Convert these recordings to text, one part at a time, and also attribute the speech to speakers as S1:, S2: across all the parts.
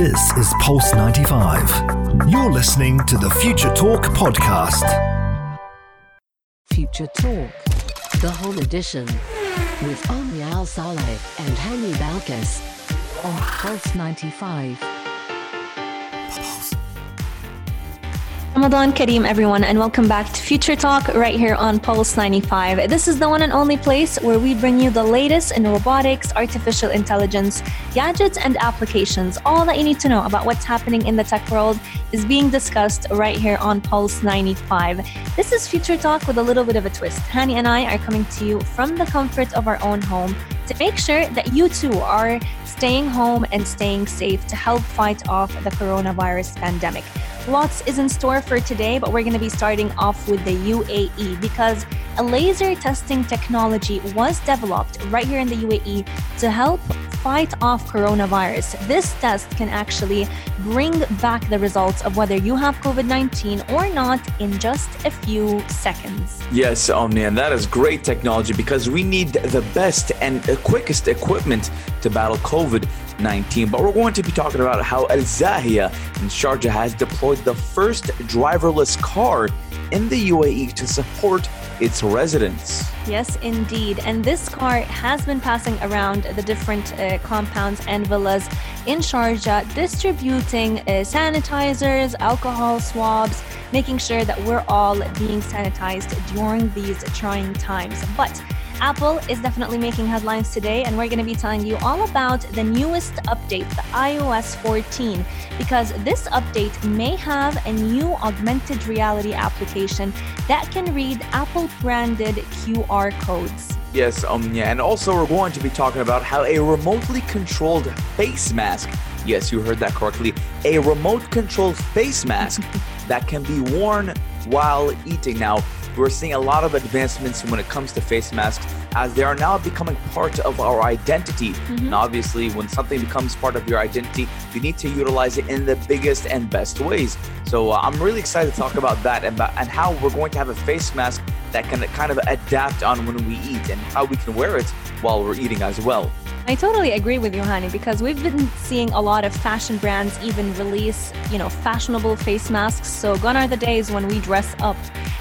S1: This is Pulse 95. You're listening to the Future Talk podcast.
S2: Future Talk, the home edition, with Omnia Al Saleh and Hani Balkis on Pulse 95.
S3: Ramadan Kareem, everyone, and welcome back to Future Talk right here on Pulse 95. This is the one and only place where we bring you the latest in robotics, artificial intelligence, gadgets, and applications. All that you need to know about what's happening in the tech world is being discussed right here on Pulse 95. This is Future Talk with a little bit of a twist. Hani and I are coming to you from the comfort of our own home to make sure that you too are staying home and staying safe to help fight off the coronavirus pandemic. Lots is in store for today, but we're going to be starting off with the UAE because a laser testing technology was developed right here in the UAE to help fight off coronavirus. This test can actually bring back the results of whether you have COVID 19 or not in just a few seconds.
S4: Yes, Omni, and that is great technology because we need the best and quickest equipment to battle COVID 19. But we're going to be talking about how Al Zahia in Sharjah has deployed the first driverless car in the UAE to support its residents.
S3: Yes, indeed. And this car has been passing around the different uh, compounds and villas in Sharjah, distributing uh, sanitizers, alcohol swabs, making sure that we're all being sanitized during these trying times. But Apple is definitely making headlines today, and we're going to be telling you all about the newest update, the iOS 14, because this update may have a new augmented reality application that can read Apple branded QR codes.
S4: Yes, Omnia. and also we're going to be talking about how a remotely controlled face mask, yes, you heard that correctly, a remote controlled face mask that can be worn while eating. Now, we're seeing a lot of advancements when it comes to face masks as they are now becoming part of our identity. Mm-hmm. And obviously, when something becomes part of your identity, you need to utilize it in the biggest and best ways. So uh, I'm really excited to talk about that and, about, and how we're going to have a face mask that can kind of adapt on when we eat and how we can wear it while we're eating as well.
S3: I totally agree with you, Hani, because we've been seeing a lot of fashion brands even release, you know, fashionable face masks. So gone are the days when we dress up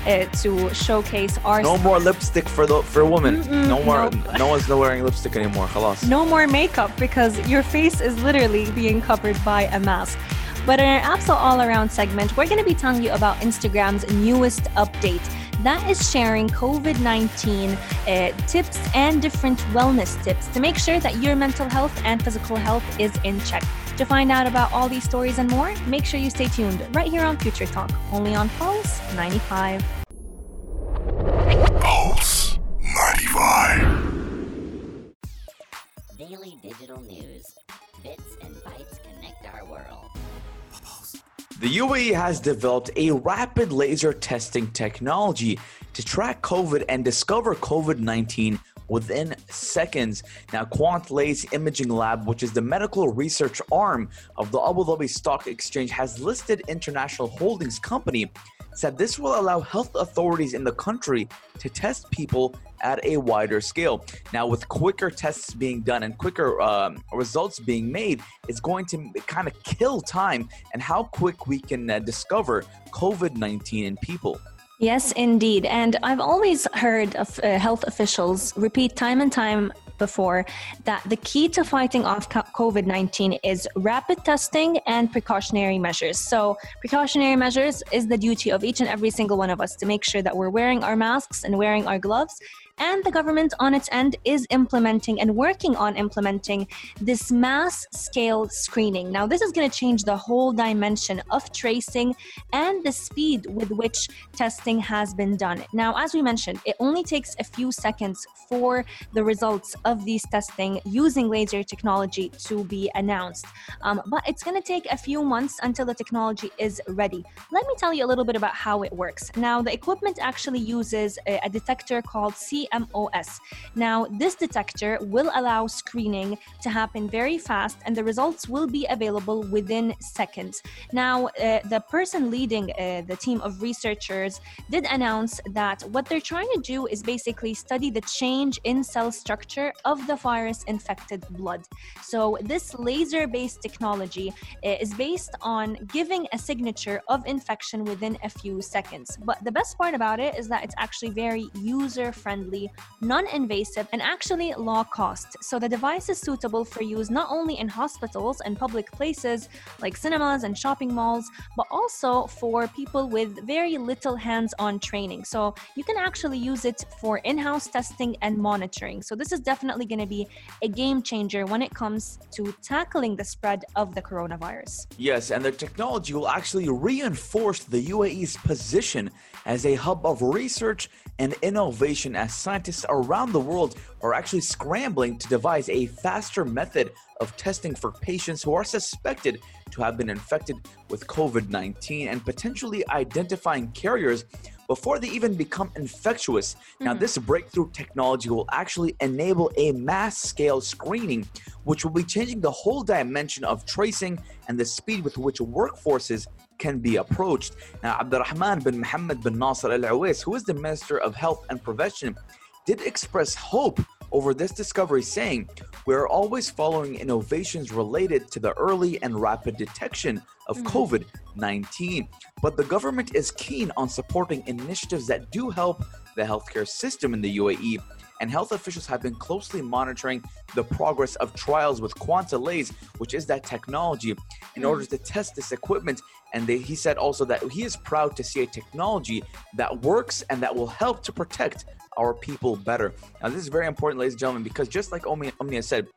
S3: uh, to showcase our.
S4: No more lipstick for the for women. Mm-mm, no more. Nope. No one's wearing lipstick anymore. Khalas.
S3: No more makeup because your face is literally being covered by a mask. But in our Apps All Around segment, we're going to be telling you about Instagram's newest update that is sharing COVID 19 uh, tips and different wellness tips to make sure that your mental health and physical health is in check. To find out about all these stories and more, make sure you stay tuned right here on Future Talk, only on Pulse 95.
S1: Pulse 95.
S5: Daily digital news.
S4: The UAE has developed a rapid laser testing technology to track COVID and discover COVID 19 within seconds. Now, QuantLase Imaging Lab, which is the medical research arm of the Abu Dhabi Stock Exchange, has listed International Holdings Company said this will allow health authorities in the country to test people at a wider scale. Now, with quicker tests being done and quicker um, results being made, it's going to kind of kill time and how quick we can uh, discover COVID 19 in people.
S3: Yes, indeed. And I've always heard of uh, health officials repeat time and time before that the key to fighting off COVID 19 is rapid testing and precautionary measures. So, precautionary measures is the duty of each and every single one of us to make sure that we're wearing our masks and wearing our gloves and the government on its end is implementing and working on implementing this mass scale screening. Now, this is going to change the whole dimension of tracing and the speed with which testing has been done. Now, as we mentioned, it only takes a few seconds for the results of these testing using laser technology to be announced. Um, but it's going to take a few months until the technology is ready. Let me tell you a little bit about how it works. Now, the equipment actually uses a, a detector called C CMOS. Now, this detector will allow screening to happen very fast and the results will be available within seconds. Now, uh, the person leading uh, the team of researchers did announce that what they're trying to do is basically study the change in cell structure of the virus infected blood. So, this laser based technology uh, is based on giving a signature of infection within a few seconds. But the best part about it is that it's actually very user friendly, non invasive, and actually low cost. So, the device is suitable for use not only in hospitals and public places like cinemas and shopping malls, but also for people with very little hands on training. So, you can actually use it for in house testing and monitoring. So, this is definitely going to be a game changer when it comes to tackling the spread of the coronavirus.
S4: Yes, and the technology will actually reinforce the UAE's position as a hub of research and innovation as scientists around the world are actually scrambling to devise a faster method of testing for patients who are suspected to have been infected with COVID 19 and potentially identifying carriers before they even become infectious. Now, mm-hmm. this breakthrough technology will actually enable a mass scale screening, which will be changing the whole dimension of tracing and the speed with which workforces can be approached. Now, Abdurrahman bin Mohammed bin Nasser Al Awais, who is the Minister of Health and Prevention, did express hope over this discovery, saying, We are always following innovations related to the early and rapid detection of mm-hmm. COVID 19. But the government is keen on supporting initiatives that do help the healthcare system in the UAE. And health officials have been closely monitoring the progress of trials with QuantLase, which is that technology, in mm-hmm. order to test this equipment. And they, he said also that he is proud to see a technology that works and that will help to protect our people better. Now, this is very important, ladies and gentlemen, because just like Omnia, Omnia said,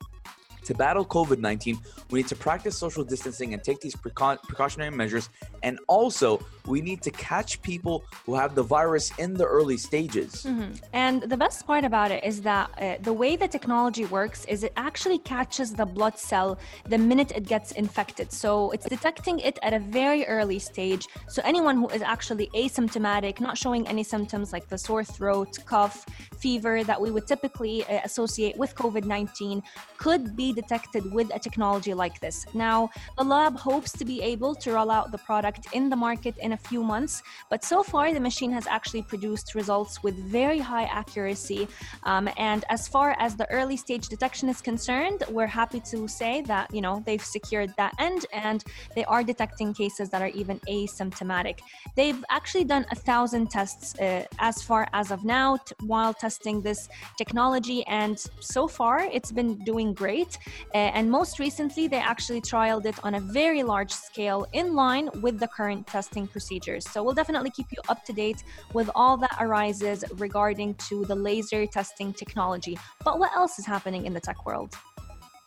S4: to battle COVID 19, we need to practice social distancing and take these precau- precautionary measures. And also, we need to catch people who have the virus in the early stages.
S3: And the best part about it is that uh, the way the technology works is it actually catches the blood cell the minute it gets infected. So it's detecting it at a very early stage. So anyone who is actually asymptomatic, not showing any symptoms like the sore throat, cough, fever that we would typically uh, associate with COVID 19 could be detected with a technology like this. Now, the lab hopes to be able to roll out the product in the market in a few months, but so far the machine has actually produced results with very high accuracy. Um, and as far as the early stage detection is concerned, we're happy to say that you know they've secured that end and they are detecting cases that are even asymptomatic. They've actually done a thousand tests uh, as far as of now t- while testing this technology, and so far it's been doing great. Uh, and most recently, they actually trialed it on a very large scale in line with the current testing procedures. So we'll definitely keep you up to date with all that arises regarding to the laser testing technology. But what else is happening in the tech world?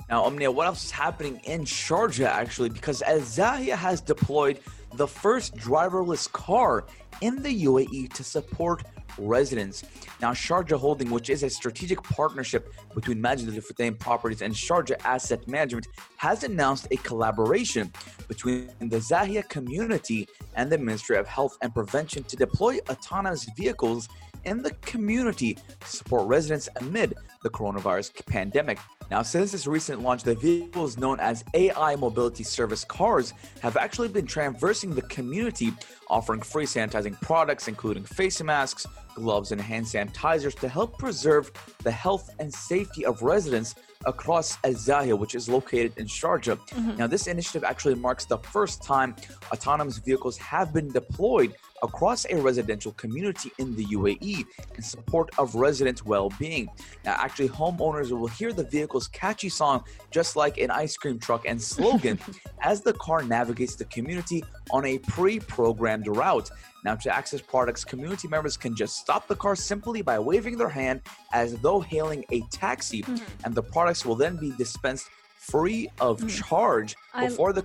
S4: Now, Omnia, what else is happening in Sharjah actually? Because Al Zahia has deployed the first driverless car in the UAE to support residents. Now, Sharjah Holding, which is a strategic partnership between Majid Al Futtaim Properties and Sharjah Asset Management, has announced a collaboration between the Zahia community and the Ministry of Health and Prevention to deploy autonomous vehicles in the community to support residents amid the coronavirus pandemic. Now, since its recent launch, the vehicles known as AI Mobility Service cars have actually been traversing the community, offering free sanitizing products, including face masks, gloves, and hand sanitizers to help preserve the health and safety of residents across Al Zahia, which is located in Sharjah. Mm-hmm. Now, this initiative actually marks the first time autonomous vehicles have been deployed across a residential community in the UAE in support of resident well-being. Now, actually, homeowners will hear the vehicle's catchy song just like an ice cream truck and slogan as the car navigates the community on a pre-programmed route. Now, to access products, community members can just stop the car simply by waving their hand as though hailing a taxi, mm-hmm. and the products will then be dispensed free of
S3: Mm.
S4: charge
S3: I-
S4: before the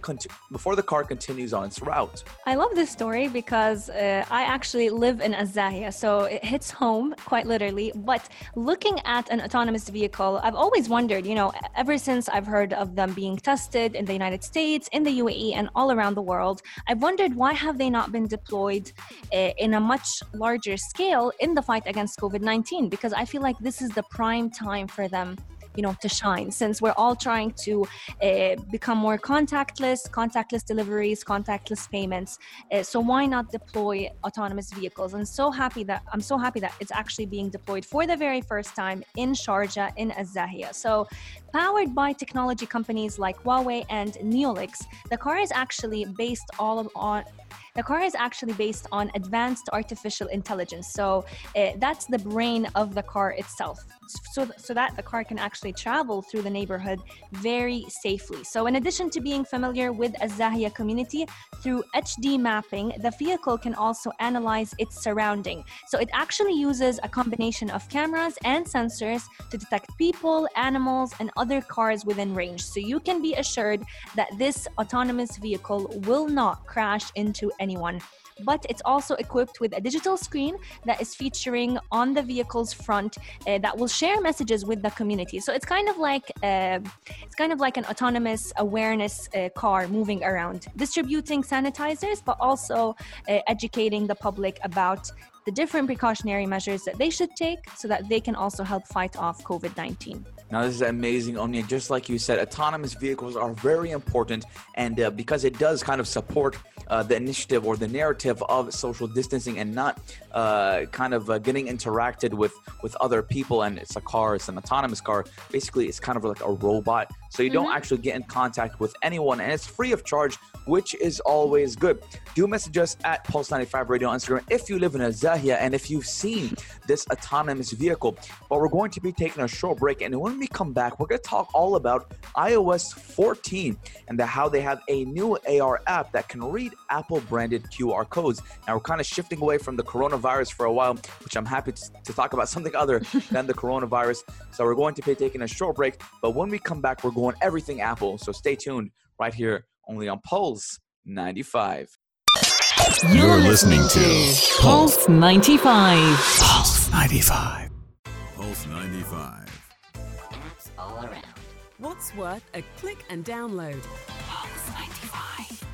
S4: before the car continues on its route.
S3: I love this story because uh, I actually live in Al Zahia, so it hits home quite literally. But looking at an autonomous vehicle, I've always wondered, you know, ever since I've heard of them being tested in the United States, in the UAE, and all around the world, I've wondered why have they not been deployed uh, in a much larger scale in the fight against COVID-19? Because I feel like this is the prime time for them you know to shine. Since we're all trying to uh, become more contactless contactless deliveries contactless payments uh, so why not deploy autonomous vehicles? And so happy that i'm so happy that it's actually being deployed for the very first time in sharjah in Al Zahia. So powered by technology companies like huawei and neolix the car is actually based all of, on the car is actually based on advanced artificial intelligence. So uh, that's the brain of the car itself. So, so that the car can actually travel through the neighborhood very safely. So, in addition to being familiar with Al Zahia community through HD mapping, the vehicle can also analyze its surrounding. So, it actually uses a combination of cameras and sensors to detect people, animals, and other cars within range. So, you can be assured that this autonomous vehicle will not crash into anyone. But it's also equipped with a digital screen that is featuring on the vehicle's front uh, that will share messages with the community. So it's kind of like uh, it's kind of like an autonomous awareness uh, car moving around, distributing sanitizers, but also uh, educating the public about the different precautionary measures that they should take so that they can also help fight off COVID 19.
S4: Now, this is amazing, Omnia. Just like you said, autonomous vehicles are very important, and uh, because it does kind of support uh, the initiative or the narrative of social distancing and not uh, kind of uh, getting interacted with with other people. And it's a car, it's an autonomous car. Basically, it's kind of like a robot, so you don't actually get in contact with anyone, and it's free of charge, which is always good. Do message us at Pulse95 Radio on Instagram if you live in Al Zahia and if you've seen this autonomous vehicle. But we're going to be taking a short break, and when we come back, we're going to talk all about iOS 14 and the, how they have a new AR app that can read Apple branded QR codes. Now, we're kind of shifting away from the coronavirus for a while, which I'm happy to, to talk about something other than the coronavirus. So, we're going to be taking a short break, but when we come back, we're going everything Apple. So, stay tuned right here only on Pulse 95.
S1: You're listening to
S6: Pulse 95.
S1: Pulse 95.
S7: Pulse 95.
S5: Apps all around.
S6: What's worth a click and download? Pulse 95.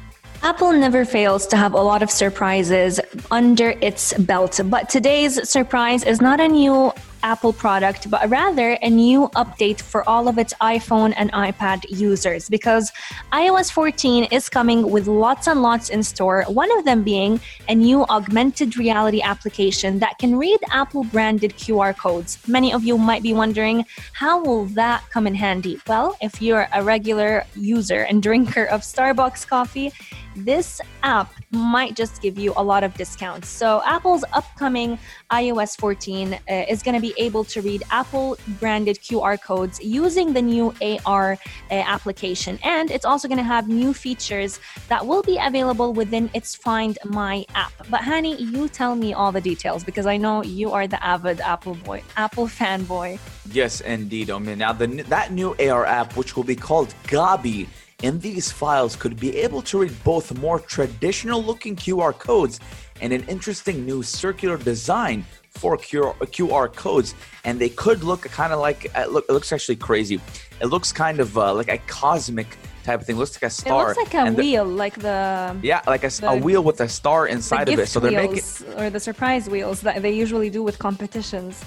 S3: Apple never fails to have a lot of surprises under its belt, but today's surprise is not a new Apple product, but rather a new update for all of its iPhone and iPad users because iOS 14 is coming with lots and lots in store. One of them being a new augmented reality application that can read Apple branded QR codes. Many of you might be wondering, how will that come in handy? Well, if you're a regular user and drinker of Starbucks coffee, this app might just give you a lot of discounts. So, Apple's upcoming iOS 14 uh, is going to be able to read Apple branded QR codes using the new AR uh, application. And it's also going to have new features that will be available within its Find My app. But, Hani, you tell me all the details because I know you are the avid Apple boy, Apple fanboy.
S4: Yes, indeed, Omin. Now, the, that new AR app, which will be called Gobi, in these files could be able to read both more traditional looking QR codes and an interesting new circular design for QR, QR codes. And they could look kind of like, uh, look, it looks actually crazy. It looks kind of uh, like a cosmic type of thing. It looks like a star.
S3: It looks like a
S4: And the-
S3: wheel, like the.
S4: yeah, like a,
S3: the-
S4: wheel with a star inside of it. So they're making
S3: wheels or the surprise wheels that they usually do with competitions.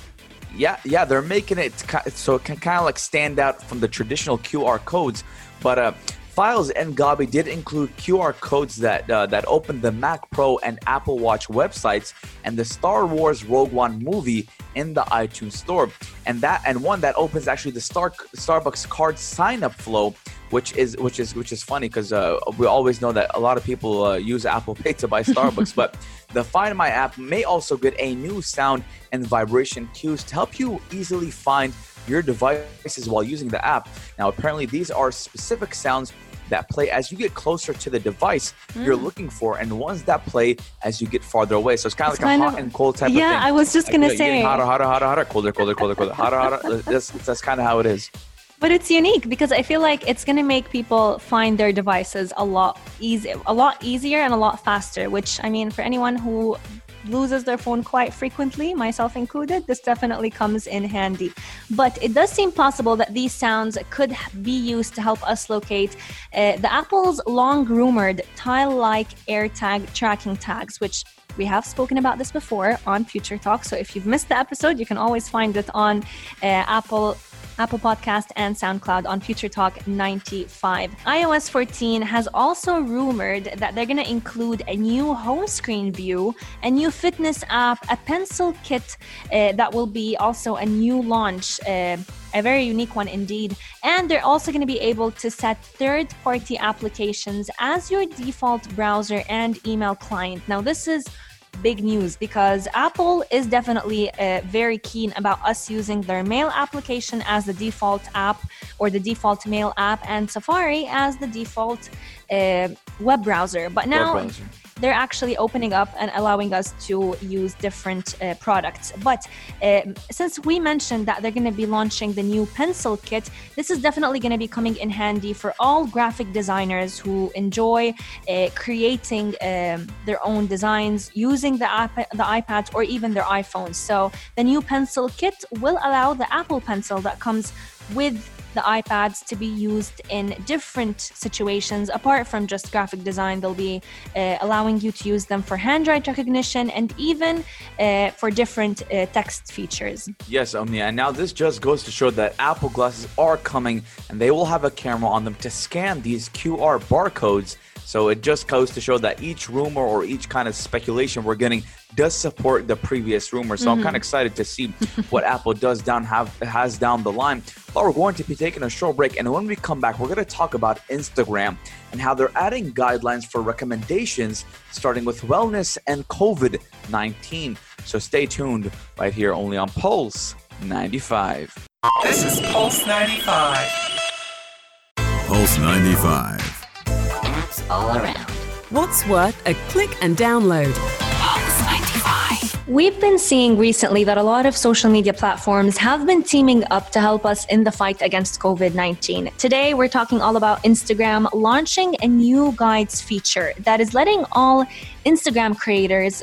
S4: Yeah, yeah, they're making it so it can kind of like stand out from the traditional QR codes. But uh, Files and Gobi did include QR codes that uh, that opened the Mac Pro and Apple Watch websites and the Star Wars Rogue One movie in the iTunes Store, and that and one that opens actually the Star Starbucks card sign up flow. Which is which is which is funny because uh, we always know that a lot of people uh, use Apple Pay to buy Starbucks, but the Find My app may also get a new sound and vibration cues to help you easily find your devices while using the app. Now, apparently, these are specific sounds that play as you get closer to the device you're mm. looking for, and ones that play as you get farther away. So it's kind of
S3: It's
S4: like
S3: kind
S4: a
S3: of-
S4: hot and cold type of thing. yeah.
S3: I was just
S4: Like,
S3: gonna
S4: you know,
S3: say.
S4: hotter, hotter, hotter, hotter, colder, colder, colder, colder, hotter, hotter. That's, that's kind of how it is.
S3: But it's unique because I feel like it's going to make people find their devices a lot easy, a lot easier and a lot faster. Which I mean, for anyone who loses their phone quite frequently, myself included, this definitely comes in handy. But it does seem possible that these sounds could be used to help us locate uh, the Apple's long rumored tile like AirTag tracking tags, which we have spoken about this before on Future Talk. So if you've missed the episode, you can always find it on uh, Apple Apple Podcast, and SoundCloud on Future Talk 95. iOS 14 has also rumored that they're going to include a new home screen view, a new fitness app, a pencil kit uh, that will be also a new launch. Uh, a very unique one indeed. And they're also going to be able to set third party applications as your default browser and email client. Now, this is big news because Apple is definitely uh, very keen about us using their mail application as the default app or the default mail app and Safari as the default uh, web browser. But now browser they're actually opening up and allowing us to use different uh, products. But uh, since we mentioned that they're going to be launching the new pencil kit, this is definitely going to be coming in handy for all graphic designers who enjoy uh, creating um, their own designs using the, iPad, the iPads or even their iPhones. So the new pencil kit will allow the Apple Pencil that comes with the iPads to be used in different situations apart from just graphic design. They'll be uh, allowing you to use them for handwrite recognition and even uh, for different uh, text features.
S4: Yes, Omnia. And now this just goes to show that Apple glasses are coming and they will have a camera on them to scan these QR barcodes so it just goes to show that each rumor or each kind of speculation we're getting does support the previous rumor. So mm-hmm. I'm kind of excited to see what Apple does down have has down the line. But we're going to be taking a short break, and when we come back, we're going to talk about Instagram and how they're adding guidelines for recommendations, starting with wellness and COVID 19. So stay tuned right here, only on Pulse 95.
S8: This is Pulse 95.
S7: Pulse 95
S5: all around.
S6: What's worth a click and download?
S3: We've been seeing recently that a lot of social media platforms have been teaming up to help us in the fight against COVID 19. Today, we're talking all about Instagram launching a new guides feature that is letting all Instagram creators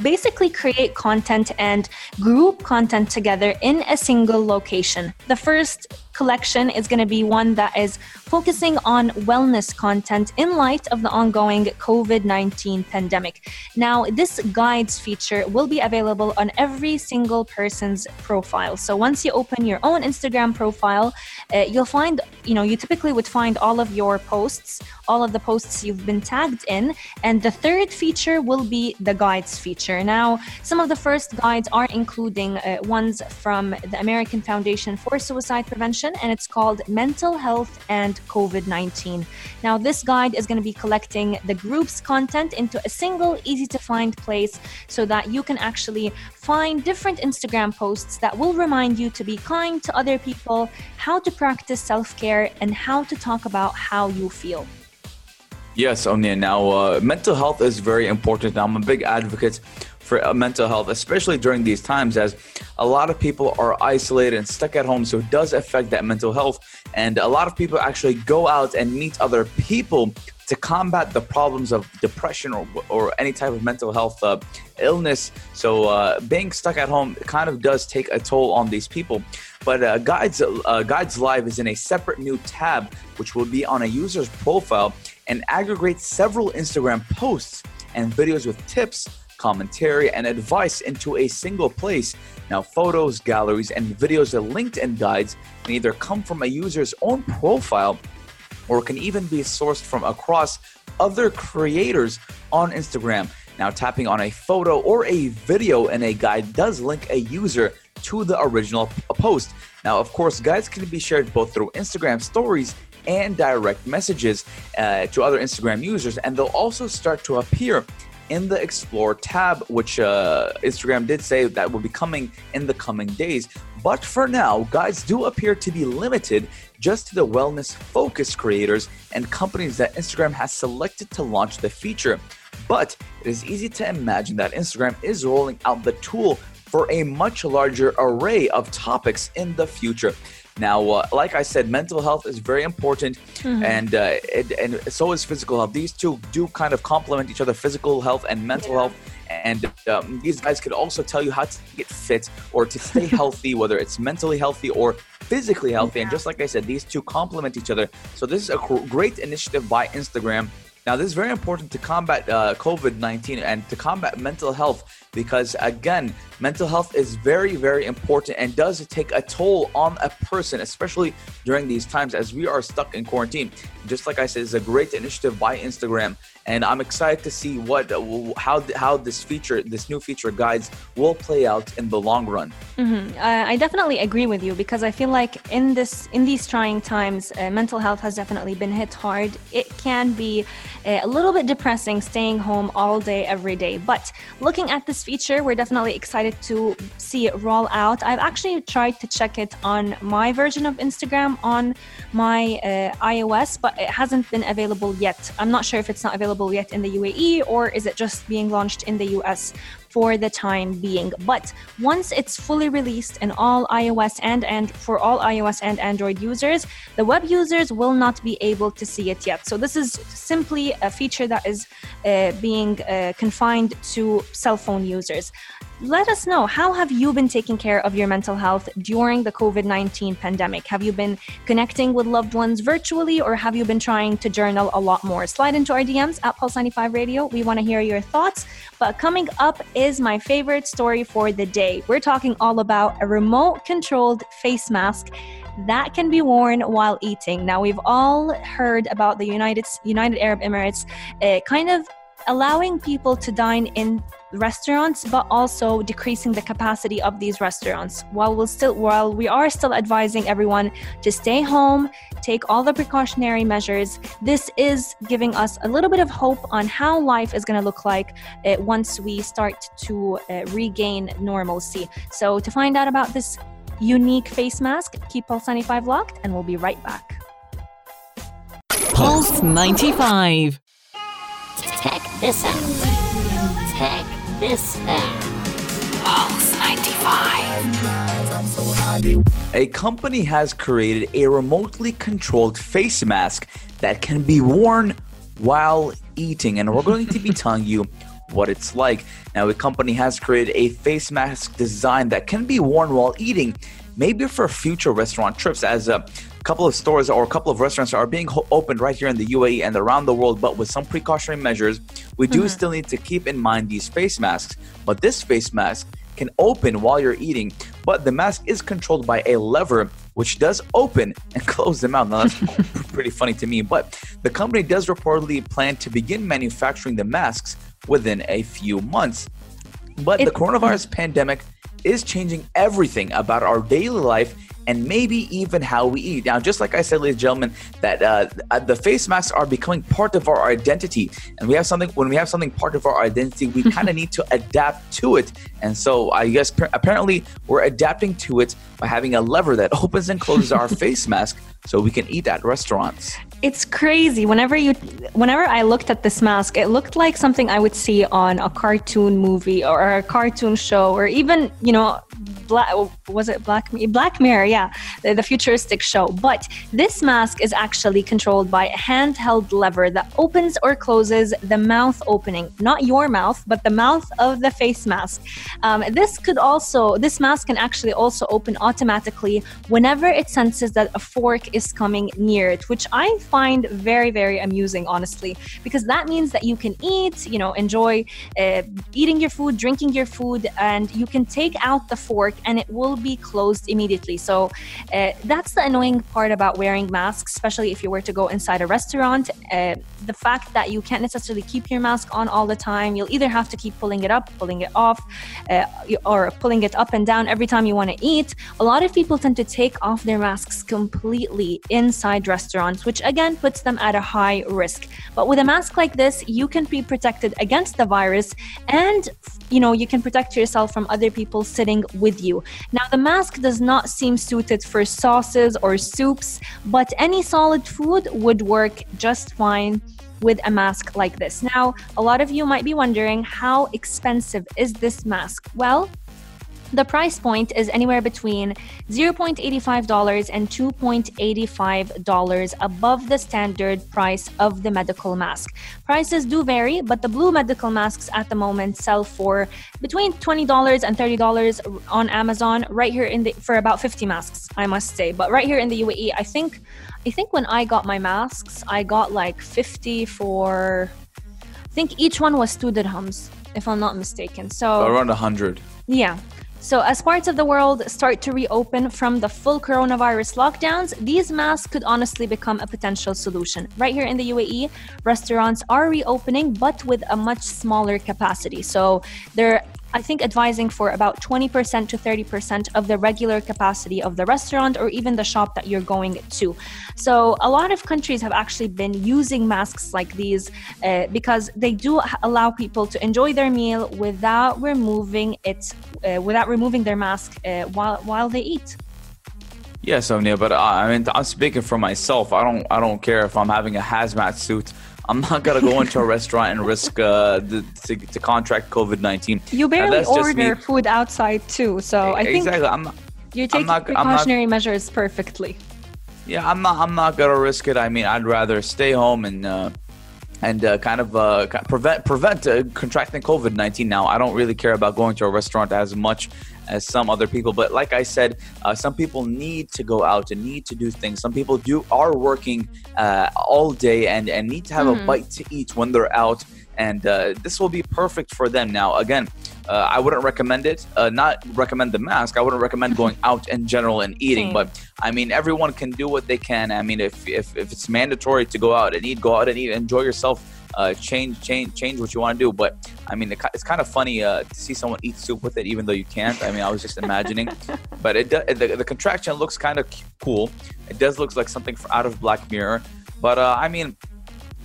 S3: basically create content and group content together in a single location. The first collection is going to be one that is focusing on wellness content in light of the ongoing COVID 19 pandemic. Now, this guides feature will be available on every single person's profile. So once you open your own Instagram profile, uh, you'll find, you know, you typically would find all of your posts, all of the posts you've been tagged in. And the third feature will be the guides feature. Now, some of the first guides are including uh, ones from the American Foundation for Suicide Prevention and it's called Mental Health and COVID 19. Now, this guide is going to be collecting the group's content into a single, easy to find place so that you can actually find different Instagram posts that will remind you to be kind to other people, how to practice self care, and how to talk about how you feel.
S4: Yes, Omnia. Now, uh, mental health is very important. I'm a big advocate for uh, mental health, especially during these times, as a lot of people are isolated and stuck at home. So it does affect that mental health. And a lot of people actually go out and meet other people to combat the problems of depression or, or any type of mental health uh, illness. So uh, being stuck at home kind of does take a toll on these people. But uh, Guides uh, Guides Live is in a separate new tab, which will be on a user's profile and aggregate several Instagram posts and videos with tips commentary, and advice into a single place. Now, photos, galleries, and videos and LinkedIn guides can either come from a user's own profile or can even be sourced from across other creators on Instagram. Now, tapping on a photo or a video in a guide does link a user to the original post. Now, of course, guides can be shared both through Instagram stories and direct messages uh, to other Instagram users, and they'll also start to appear in the Explore tab, which uh, Instagram did say that will be coming in the coming days. But for now, guides do appear to be limited just to the wellness focused creators and companies that Instagram has selected to launch the feature. But it is easy to imagine that Instagram is rolling out the tool for a much larger array of topics in the future. Now, uh, like I said, mental health is very important, and uh, it, and so is physical health. These two do kind of complement each other: physical health and mental health. And um, these guys could also tell you how to get fit or to stay healthy, whether it's mentally healthy or physically healthy. And just like I said, these two complement each other. So this is a gr- great initiative by Instagram. Now, this is very important to combat uh, COVID 19 and to combat mental health because, again, mental health is very, very important and does take a toll on a person, especially during these times as we are stuck in quarantine. Just like I said, it's a great initiative by Instagram, and I'm excited to see what, how, how this feature, this new feature guides will play out in the long run.
S3: Mm-hmm. I definitely agree with you because I feel like in this in these trying times, uh, mental health has definitely been hit hard. It can be a little bit depressing staying home all day every day. But looking at this feature, we're definitely excited to see it roll out. I've actually tried to check it on my version of Instagram on my uh, iOS, but it hasn't been available yet. I'm not sure if it's not available yet in the UAE or is it just being launched in the US for the time being. But once it's fully released in all iOS and and for all iOS and Android users, the web users will not be able to see it yet. So this is simply a feature that is uh, being uh, confined to cell phone users. Let us know how have you been taking care of your mental health during the COVID-19 pandemic? Have you been connecting with loved ones virtually or have you been trying to journal a lot more? Slide into our DMs at Pulse 95 Radio. We want to hear your thoughts. But coming up is my favorite story for the day. We're talking all about a remote controlled face mask that can be worn while eating. Now we've all heard about the United United Arab Emirates uh, kind of allowing people to dine in restaurants but also decreasing the capacity of these restaurants while we'll still while we are still advising everyone to stay home take all the precautionary measures this is giving us a little bit of hope on how life is going to look like uh, once we start to uh, regain normalcy so to find out about this unique face mask keep pulse 95 locked and we'll be right back
S6: Pulse 95.
S5: Check this out. This out.
S6: Pulse 95.
S4: A company has created a remotely controlled face mask that can be worn while eating, and we're going to be telling you what it's like. Now, a company has created a face mask design that can be worn while eating, maybe for future restaurant trips, as a couple of stores or a couple of restaurants are being ho- opened right here in the UAE and around the world, but with some precautionary measures, we do mm-hmm. still need to keep in mind these face masks. But this face mask can open while you're eating, but the mask is controlled by a lever which does open and close the mouth. Now that's pretty funny to me, but the company does reportedly plan to begin manufacturing the masks within a few months. But the coronavirus pandemic is changing everything about our daily life and maybe even how we eat. Now, just like I said, ladies and gentlemen, that uh, uh, the face masks are becoming part of our identity, and we have something. When we have something part of our identity, we kind of need to adapt to it. And so, I guess par- apparently, we're adapting to it by having a lever that opens and closes our face mask, so we can eat at restaurants.
S3: It's crazy. Whenever you, whenever I looked at this mask, it looked like something I would see on a cartoon movie or a cartoon show, or even you know, Black was it Black Black Mirror? Yeah, the, the futuristic show. But this mask is actually controlled by a handheld lever that opens or closes the mouth opening, not your mouth, but the mouth of the face mask. Um, this could also, this mask can actually also open automatically whenever it senses that a fork is coming near it, which I find very, very amusing, honestly, because that means that you can eat, you know, enjoy uh, eating your food, drinking your food, and you can take out the fork and it will be closed immediately. So uh, that's the annoying part about wearing masks, especially if you were to go inside a restaurant. Uh, the fact that you can't necessarily keep your mask on all the time, you'll either have to keep pulling it up, pulling it off, uh, or pulling it up and down every time you want to eat. A lot of people tend to take off their masks completely inside restaurants, which again puts them at a high risk. But with a mask like this, you can be protected against the virus and you know you can protect yourself from other people sitting with you. Now the mask does not seem suited for sauces or soups, but any solid food would work just fine with a mask like this. Now, a lot of you might be wondering how expensive is this mask? Well, The price point is anywhere between $0.85 and $2.85 above the standard price of the medical mask. Prices do vary, but the blue medical masks at the moment sell for between $20 and $30 on Amazon right here in the for about 50 masks, I must say. But right here in the UAE, I think I think when I got my masks, I got like 50 for I think each one was 2 dirhams if I'm not mistaken. So
S4: Around 100.
S3: yeah. So, as parts of the world start to reopen from the full coronavirus lockdowns, these masks could honestly become a potential solution. Right here in the UAE, restaurants are reopening, but with a much smaller capacity. So, they're I think advising for about 20% to 30% of the regular capacity of the restaurant or even the shop that you're going to. So, a lot of countries have actually been using masks like these uh, because they do allow people to enjoy their meal without removing it, uh, without removing their mask uh, while while they eat.
S4: Yes, Omnia, but uh, I mean, I'm speaking for myself. I don't, I don't care if I'm having a hazmat suit. I'm not gonna go into a restaurant and risk uh, the, to, to contract COVID nineteen.
S3: You barely order food outside too, so I think
S4: exactly. I'm not,
S3: you're taking
S4: not- I'm not-
S3: precautionary measures perfectly.
S4: yeah, I'm not. I'm not gonna risk it. I mean, I'd rather stay home and uh, and uh, kind of uh, prevent prevent uh, contracting COVID nineteen. Now, I don't really care about going to a restaurant as much as some other people. But like I said, uh, some people need to go out and need to do things. Some people do are working uh, all day and and need to have a bite to eat when they're out. And uh, this will be perfect for them. Now, again, uh, I wouldn't recommend it. Uh, not recommend the mask. I wouldn't recommend going out in general and eating.
S3: Same.
S4: But I mean, everyone can do what they can. I mean, if if, if it's mandatory to go out and eat, go out and eat. Enjoy yourself. Uh, change, change, change what you want to do. But I mean, it, it's kind of funny uh, to see someone eat soup with it, even though you can't. I mean, I was just imagining. but it do, the, the contraction looks kind of cool. It does look like something out of Black Mirror. But uh, I mean,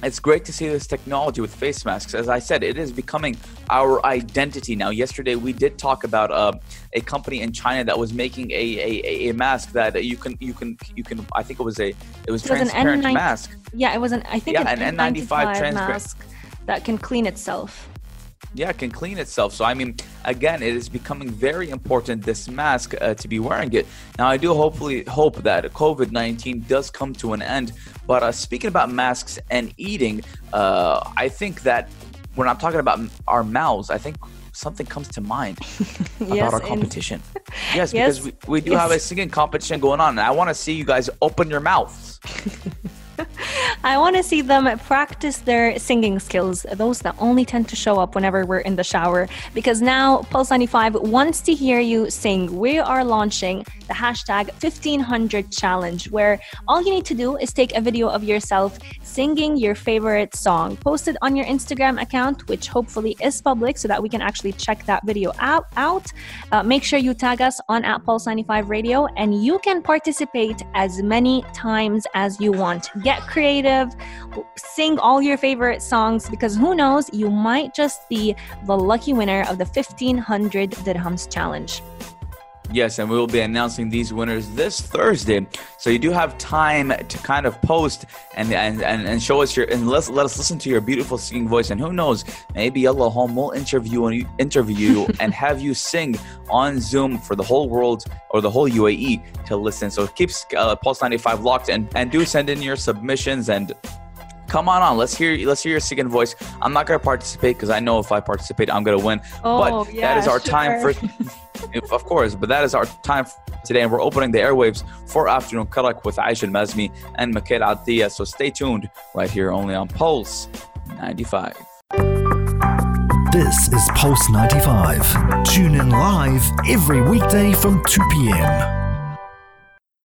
S4: it's great to see this technology with face masks. As I said, it is becoming our identity now. Yesterday, we did talk about uh, a company in China that was making a, a, a mask that you can you can you can. I think it was a it was
S3: It was an
S4: transparent
S3: N9
S4: mask.
S3: Yeah, it was an I think
S4: Yeah,
S3: an,
S4: an N95
S3: N95
S4: transparent.
S3: mask that can clean itself.
S4: Yeah, it can clean itself. So I mean, again, it is becoming very important this mask uh, to be wearing it. Now, I do hopefully hope that COVID nineteen does come to an end. But uh, speaking about masks and eating, uh, I think that when I'm talking about our mouths, I think something comes to mind about
S3: Yes,
S4: our competition. yes,
S3: Yes,
S4: because we, we do have a
S3: yes.
S4: singing competition going on, and I want to see you guys open your mouths.
S3: I want to see them practice their singing skills, those that only tend to show up whenever we're in the shower. Because now Pulse 95 wants to hear you sing. We are launching the hashtag 1500 challenge, where all you need to do is take a video of yourself singing your favorite song, post it on your Instagram account, which hopefully is public so that we can actually check that video out. out. Uh, make sure you tag us on at Pulse 95 Radio, and you can participate as many times as you want. Get creative, sing all your favorite songs because who knows, you might just be the lucky winner of the 1500 dirhams challenge.
S4: Yes, and we will be announcing these winners this Thursday. So you do have time to kind of post and and, and, and show us your and let, let us listen to your beautiful singing voice. And who knows, maybe Allah Home will interview and interview you and have you sing on Zoom for the whole world or the whole UAE to listen. So keep uh, Pulse 95 locked and and do send in your submissions and come on on. Let's hear let's hear your second voice. I'm not going to participate because i know if i participate i'm going to win.
S3: Oh,
S4: but that
S3: yeah,
S4: is our time for of course but that is our time for today. And we're opening the airwaves for afternoon karak with Aisha Mazmi and Mikhail Atia. So stay tuned right here only on pulse 95
S1: This is Pulse 95. Tune in live every weekday from 2 p.m.